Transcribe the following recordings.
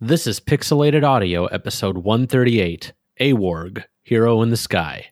This is Pixelated Audio, episode 138 Aworg, Hero in the Sky.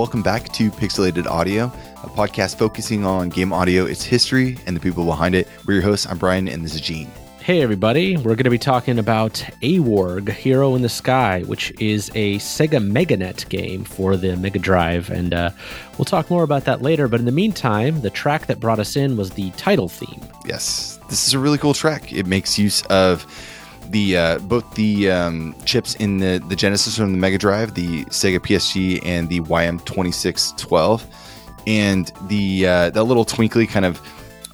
Welcome back to Pixelated Audio, a podcast focusing on game audio, its history, and the people behind it. We're your hosts. I'm Brian, and this is Gene. Hey, everybody. We're going to be talking about Aworg, Hero in the Sky, which is a Sega Meganet game for the Mega Drive. And uh, we'll talk more about that later. But in the meantime, the track that brought us in was the title theme. Yes, this is a really cool track. It makes use of the uh, both the um, chips in the, the Genesis from the Mega Drive, the Sega PSG, and the YM2612, and the uh, that little twinkly kind of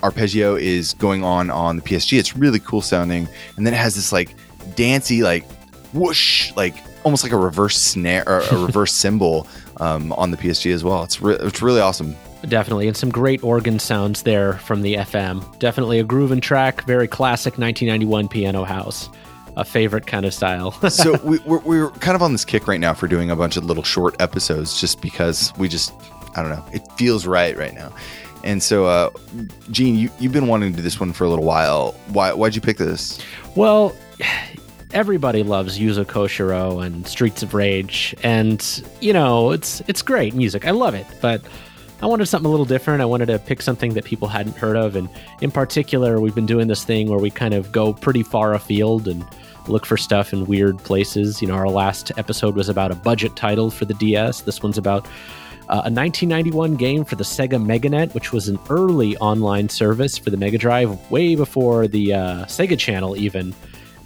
arpeggio is going on on the PSG. It's really cool sounding, and then it has this like dancey like whoosh, like almost like a reverse snare or a reverse cymbal um, on the PSG as well. It's re- it's really awesome. Definitely, and some great organ sounds there from the FM. Definitely a grooving track, very classic 1991 piano house. A favorite kind of style. so we, we're, we're kind of on this kick right now for doing a bunch of little short episodes just because we just i don't know it feels right right now and so uh gene you, you've been wanting to do this one for a little while why why'd you pick this Well, everybody loves Yuzo Koshiro and Streets of Rage, and you know it's it's great music. I love it, but I wanted something a little different. I wanted to pick something that people hadn't heard of, and in particular, we've been doing this thing where we kind of go pretty far afield and look for stuff in weird places. You know, our last episode was about a budget title for the DS. This one's about uh, a 1991 game for the Sega Meganet, which was an early online service for the Mega Drive, way before the uh, Sega Channel even.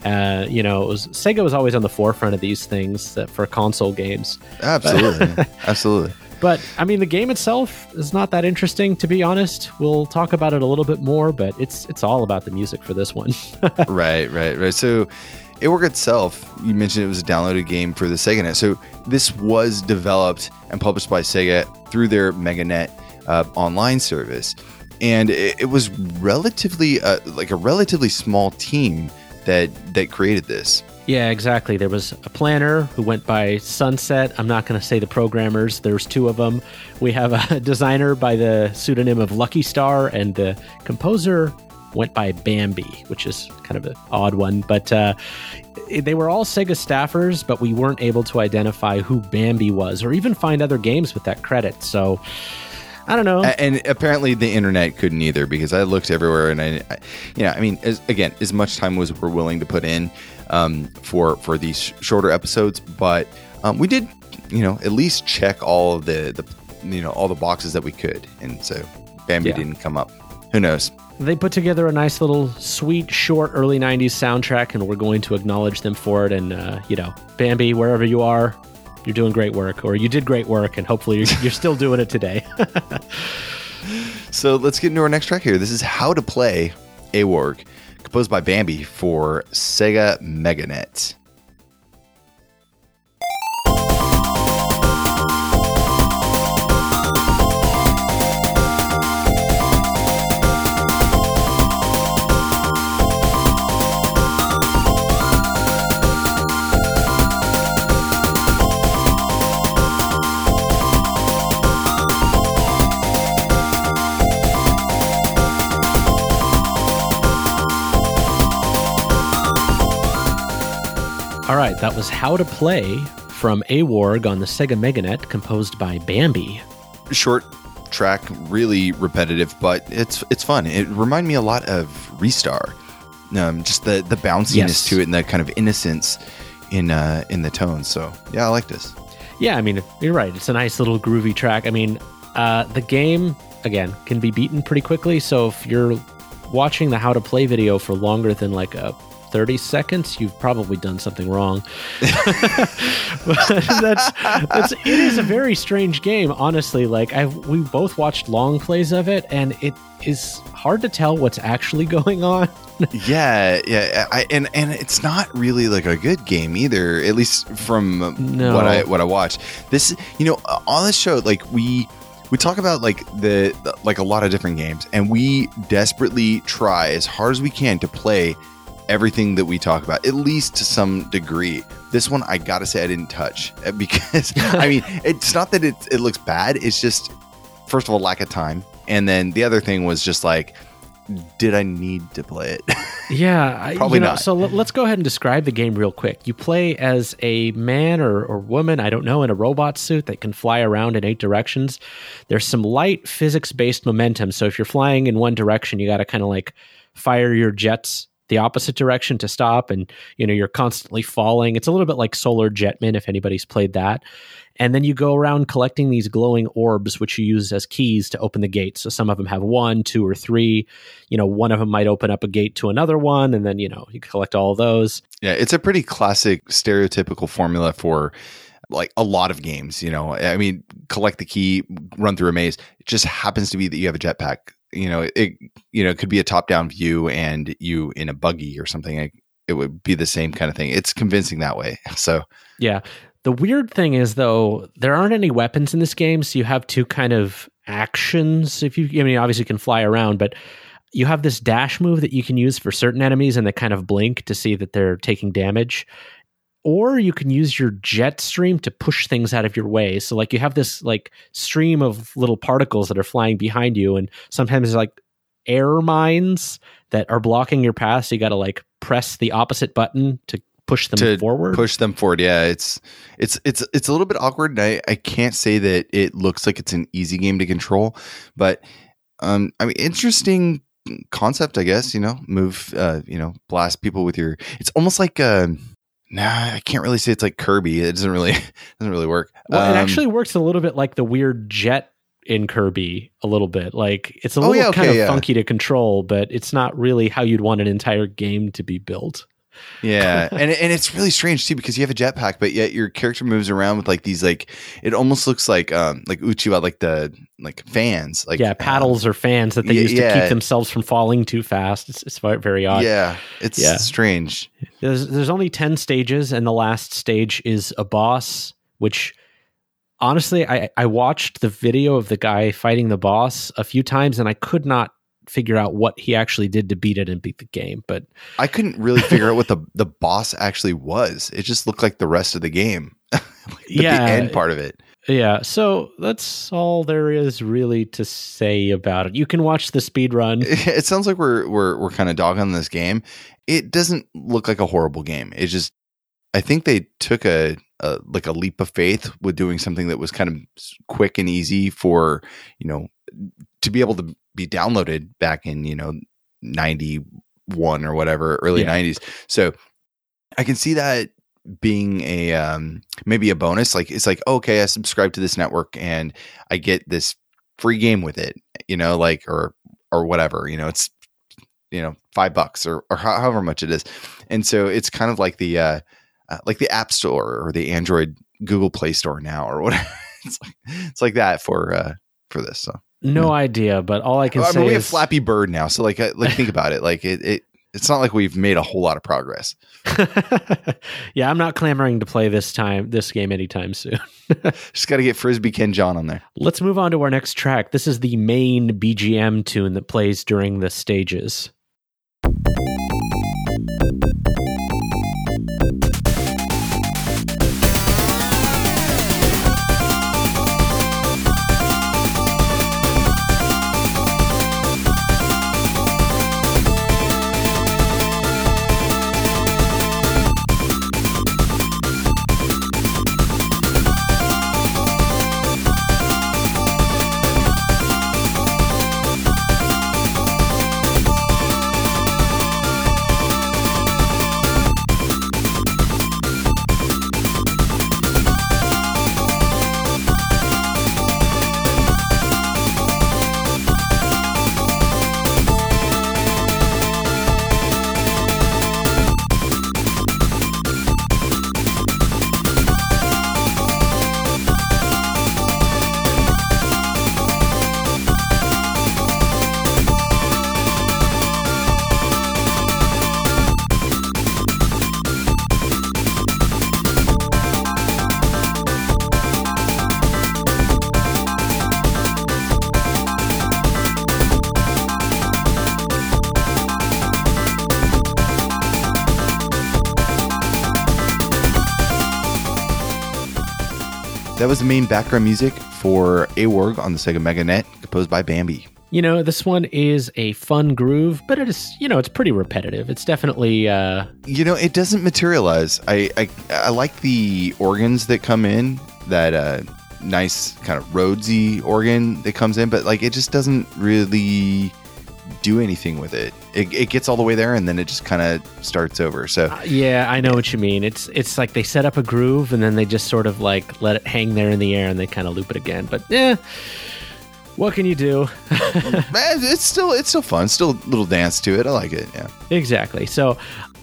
Uh, you know, it was Sega was always on the forefront of these things for console games. absolutely absolutely But I mean, the game itself is not that interesting, to be honest. We'll talk about it a little bit more, but it's it's all about the music for this one. right right right so Aworg itself, you mentioned it was a downloaded game for the SegaNet. So this was developed and published by Sega through their MegaNet uh, online service, and it, it was relatively uh, like a relatively small team that that created this. Yeah, exactly. There was a planner who went by Sunset. I'm not going to say the programmers. There's two of them. We have a designer by the pseudonym of Lucky Star, and the composer went by Bambi, which is kind of an odd one. But uh, they were all Sega staffers, but we weren't able to identify who Bambi was, or even find other games with that credit. So. I don't know. And apparently the internet couldn't either because I looked everywhere and I, I you know, I mean, as, again, as much time as we're willing to put in um, for for these shorter episodes, but um, we did, you know, at least check all of the the you know all the boxes that we could, and so Bambi Yeah. didn't come up. Who knows? They put together a nice little sweet, short, early 90s soundtrack, and we're going to acknowledge them for it. And, uh, you know, Bambi, wherever you are, you're doing great work, or you did great work, and hopefully you're, you're still doing it today. So let's get into our next track here. This is How to Play Aworg, composed by Bambi for Sega Meganet. All right, that was How to Play from a Aworg on the Sega Meganet, composed by Bambi. Short track, really repetitive, but it's it's fun. It reminded me a lot of Ristar. um, just the the bounciness Yes. to it and the kind of innocence in uh, in the tones. So yeah, I like this. Yeah, I mean, you're right. It's a nice little groovy track. I mean, uh, the game, again, can be beaten pretty quickly. So if you're watching the how to play video for longer than like a 30 seconds, you've probably done something wrong. that's, that's, it is a very strange game, honestly. Like, I've, we both watched long plays of it, and it is hard to tell what's actually going on. Yeah, yeah, I, and and it's not really like a good game either. At least from No. what I what I watched. This, you know, on this show, like we we talk about like the like a lot of different games, and we desperately try as hard as we can to play everything that we talk about, at least to some degree. This one, I gotta say, I didn't touch because I mean, it's not that it it looks bad. It's just first of all lack of time, and then the other thing was just like. Did I need to play it? Yeah, Probably you know, not. So let, let's go ahead and describe the game real quick. You play as a man or, or woman, I don't know, in a robot suit that can fly around in eight directions. There's some light physics based momentum. So if you're flying in one direction, you got to kind of like fire your jets the opposite direction to stop, and you know you're constantly falling. It's a little bit like Solar Jetman if anybody's played that. And then you go around collecting these glowing orbs, which you use as keys to open the gates. So some of them have one, two, or three. You know, one of them might open up a gate to another one, and then you know you collect all those. Yeah, it's a pretty classic stereotypical formula for like a lot of games, you know. I mean, collect the key, run through a maze. It just happens to be that you have a jetpack. You know, it you know, it could be a top-down view and you in a buggy or something. It, it would be the same kind of thing. It's convincing that way. So, Yeah. The weird thing is though, there aren't any weapons in this game, so you have two kind of actions. If you I mean obviously you can fly around, but you have this dash move that you can use for certain enemies and they kind of blink to see that they're taking damage. Or you can use your jet stream to push things out of your way. So like you have this like stream of little particles that are flying behind you and sometimes like air mines that are blocking your path. So you gotta like press the opposite button to push them To forward. push them forward. Yeah, it's it's it's it's a little bit awkward. And I I can't say that it looks like it's an easy game to control, but um, I mean, interesting concept, I guess. You know, move, uh, you know, blast people with your. It's almost like uh, nah, I can't really say it's like Kirby. It doesn't really doesn't really work. Well, it Um, actually works a little bit like the weird jet in Kirby, a little bit. Like it's a Oh, little yeah, okay, kind of yeah. funky to control, but it's not really how you'd want an entire game to be built. Yeah, and and it's really strange too because you have a jetpack, but yet your character moves around with like these like it almost looks like um like Uchiwa like the like fans like yeah, paddles or fans that they yeah, use to yeah. keep themselves from falling too fast. It's, it's very, very odd. yeah, it's Yeah. strange. There's there's only ten stages, and the last stage is a boss, which honestly, I I watched the video of the guy fighting the boss a few times, and I could not figure out what he actually did to beat it and beat the game. But I couldn't really figure out what the the boss actually was. It just looked like the rest of the game. like the, the Yeah. end part of it. Yeah, so that's all there is really to say about it. You can watch the speed run. It sounds like we're we're we're kind of dogging this game. It doesn't look like a horrible game. It just I think they took a, a like a leap of faith with doing something that was kind of quick and easy for, you know, to be able to be downloaded back in, you know, 91 or whatever, early Yeah. 90s. So I can see that being a um maybe a bonus like it's like okay i subscribe to this network and i get this free game with it you know like or or whatever you know it's you know five bucks or, or however much it is and so it's kind of like the uh, uh like the app store or the android google play store now or whatever it's like it's like that for uh for this so No idea, but all I can I say mean, we have flappy bird now so like uh, like think about it like it, it it's not like we've made a whole lot of progress yeah, I'm not clamoring to play this time this game anytime soon. just got to get frisbee ken john on there Let's move on to our next track. This is the main BGM tune that plays during the stages. That was the main background music for Aworg on the Sega Mega Net, composed by Bambi. You know, this one is a fun groove, but it is, you know, it's pretty repetitive. It's definitely, uh, You know, it doesn't materialize. I I, I like the organs that come in, that uh, nice kind of Rhodesy organ that comes in, but like it just doesn't really do anything with it. It, it gets all the way there and then it just kind of starts over. So uh, yeah, I know what you mean. It's it's like they set up a groove and then they just sort of like let it hang there in the air and they kind of loop it again. But yeah, what can you do? man, it's still it's still fun. Still a little dance to it. I like it. Yeah. Exactly. So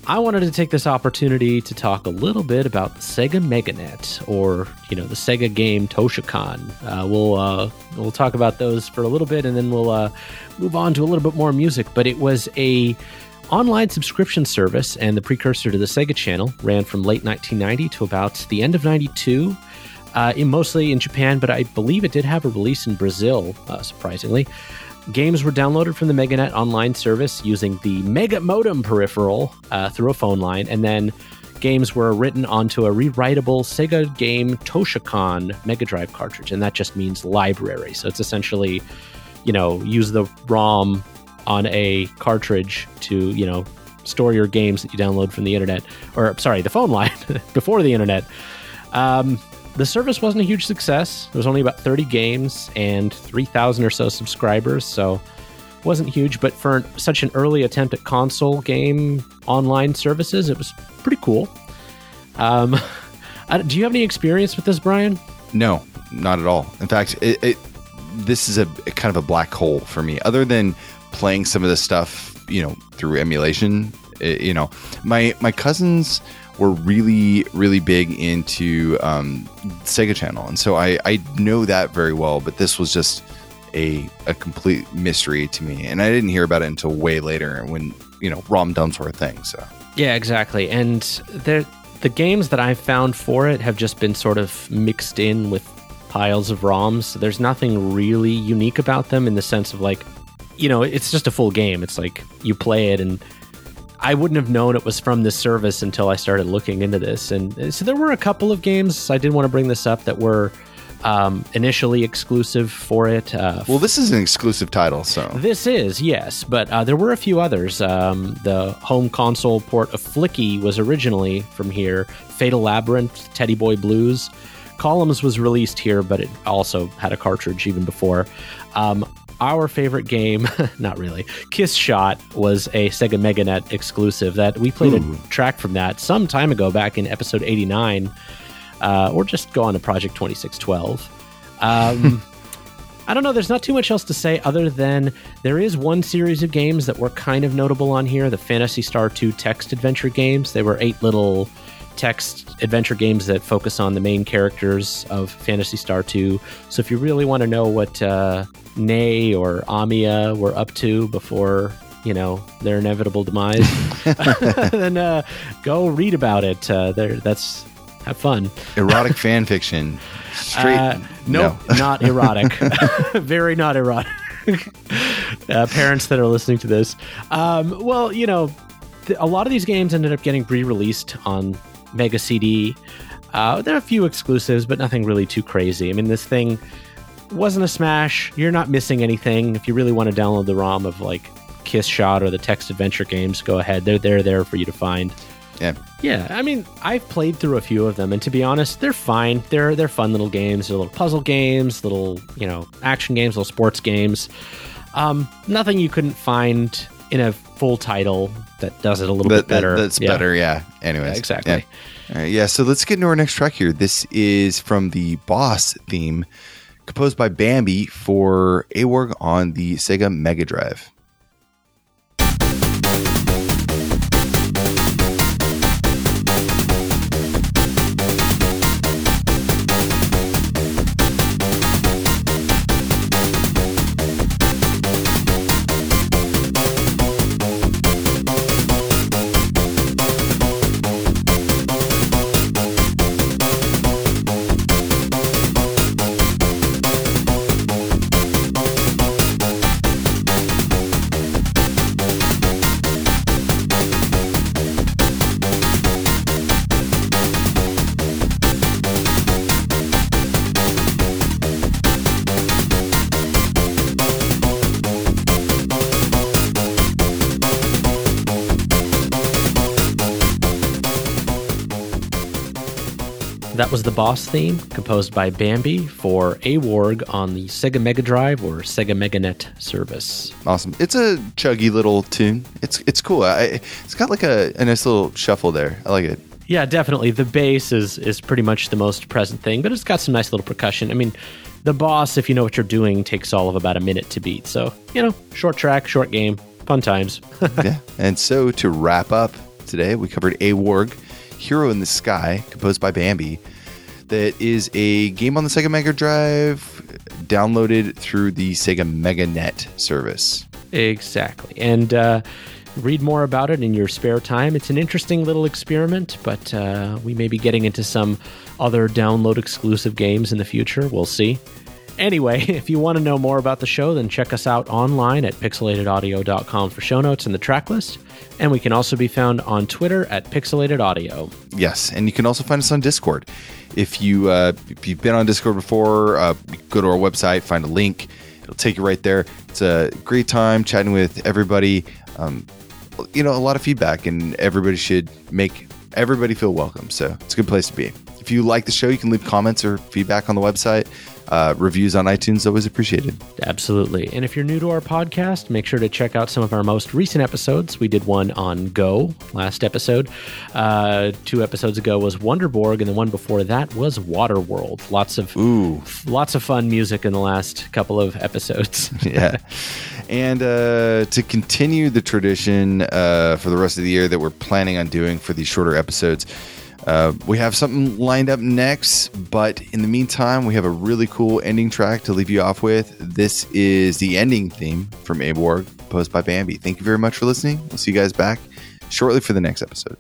I wanted to take this opportunity to talk a little bit about the Sega MegaNet, or you know, the Sega game Toshokan. Uh, we'll uh, we'll talk about those for a little bit, and then we'll uh, move on to a little bit more music. But it was a online subscription service and the precursor to the Sega Channel. Ran from late 1990 to about the end of '92. Uh, in mostly in Japan, but I believe it did have a release in Brazil, uh, surprisingly. Games were downloaded from the MegaNet online service using the Mega Modem peripheral uh, through a phone line, and then games were written onto a rewritable Sega game Toshokan Mega Drive cartridge, and that just means library. So it's essentially, you know, use the ROM on a cartridge to, you know, store your games that you download from the internet, or sorry, the phone line before the internet. Um, the service wasn't a huge success. There was only about 30 games and 3,000 or so subscribers, so wasn't huge. But for such an early attempt at console game online services, it was pretty cool. Um, do you have any experience with this, Brian? No, not at all. In fact, it, it this is a, a kind of a black hole for me. Other than playing some of this stuff, you know, through emulation, it, you know, my my cousins were really really big into um, Sega Channel, and so I I know that very well. But this was just a a complete mystery to me, and I didn't hear about it until way later when you know ROM dumps were a thing. So yeah, exactly, and there the games that I've found for it have just been sort of mixed in with piles of ROMs. There's nothing really unique about them in the sense of like, you know, it's just a full game. It's like you play it and I wouldn't have known it was from this service until I started looking into this. And so there were a couple of games I did want to bring this up that were um, initially exclusive for it. Uh, well, this is an exclusive title, so this is yes, but uh, there were a few others. Um, the home console port of Flicky was originally from here. Fatal Labyrinth, Teddy Boy Blues. Columns was released here, but it also had a cartridge even before. Um, our favorite game, not really, Kiss Shot was a Sega MegaNet exclusive that we played Ooh. a track from that some time ago back in episode 89 uh, or just go on to Project 2612. Um, I don't know. There's not too much else to say other than there is one series of games that were kind of notable on here the Phantasy Star 2 text adventure games. They were eight little text adventure games that focus on the main characters of Phantasy Star 2. So if you really want to know what uh, Nei or Amiya were up to before you know their inevitable demise, then uh, go read about it. Uh, there, that's have fun. Erotic fan fiction. Straight. Uh, nope, no, not erotic. Very not erotic. uh, parents that are listening to this. Um, well, you know, th- a lot of these games ended up getting re-released on Mega CD. Uh, there are a few exclusives, but nothing really too crazy. I mean, this thing wasn't a smash. You're not missing anything. If you really want to download the ROM of like Kiss Shot or the text adventure games, go ahead. They're they're there for you to find. Yeah. Yeah, I mean, I've played through a few of them, and to be honest, they're fine. They're they're fun little games. They're little puzzle games, little you know action games, little sports games. Um, nothing you couldn't find in a full title that does it a little that, bit better. That, that's yeah. better, yeah. Anyways, yeah, exactly. Yeah. Right, yeah. So let's get into our next track here. This is from the Boss theme, composed by Bambi for A Aworg on the Sega Mega Drive. That was the boss theme, composed by Bambi for Aworg on the Sega Mega Drive or Sega MegaNet service. Awesome. It's a chuggy little tune. It's it's cool. I, it's got like a, a nice little shuffle there. I like it. Yeah, definitely. The bass is is pretty much the most present thing, but it's got some nice little percussion. I mean, the boss, if you know what you're doing, takes all of about a minute to beat. So, you know, short track, short game, fun times. yeah. And so to wrap up today, we covered Awarg, Hero in the Sky, composed by Bambi. That is a game on the Sega Mega Drive downloaded through the Sega MegaNet service. Exactly. And uh, read more about it in your spare time. It's an interesting little experiment, but uh, we may be getting into some other download exclusive games in the future. We'll see. Anyway, if you want to know more about the show, then check us out online at pixelatedaudio.com for show notes and the track list. And we can also be found on Twitter at Pixelated Audio. Yes, and you can also find us on Discord. If you uh, if you've been on Discord before, uh, go to our website, find a link. It'll take you right there. It's a great time chatting with everybody. Um, you know, a lot of feedback, and everybody should make everybody feel welcome. So it's a good place to be. If you like the show, you can leave comments or feedback on the website. Uh, reviews on iTunes always appreciated. Absolutely. And if you're new to our podcast, make sure to check out some of our most recent episodes. We did one on Go last episode. Uh, two episodes ago was Wonderborg, and the one before that was Waterworld. Lots of Ooh, lots of fun music in the last couple of episodes. yeah. And uh, to continue the tradition uh, for the rest of the year that we're planning on doing for these shorter episodes, uh, we have something lined up next, but in the meantime, we have a really cool ending track to leave you off with. This is the ending theme from Aworg, posed by Bambi. Thank you very much for listening. We'll see you guys back shortly for the next episode.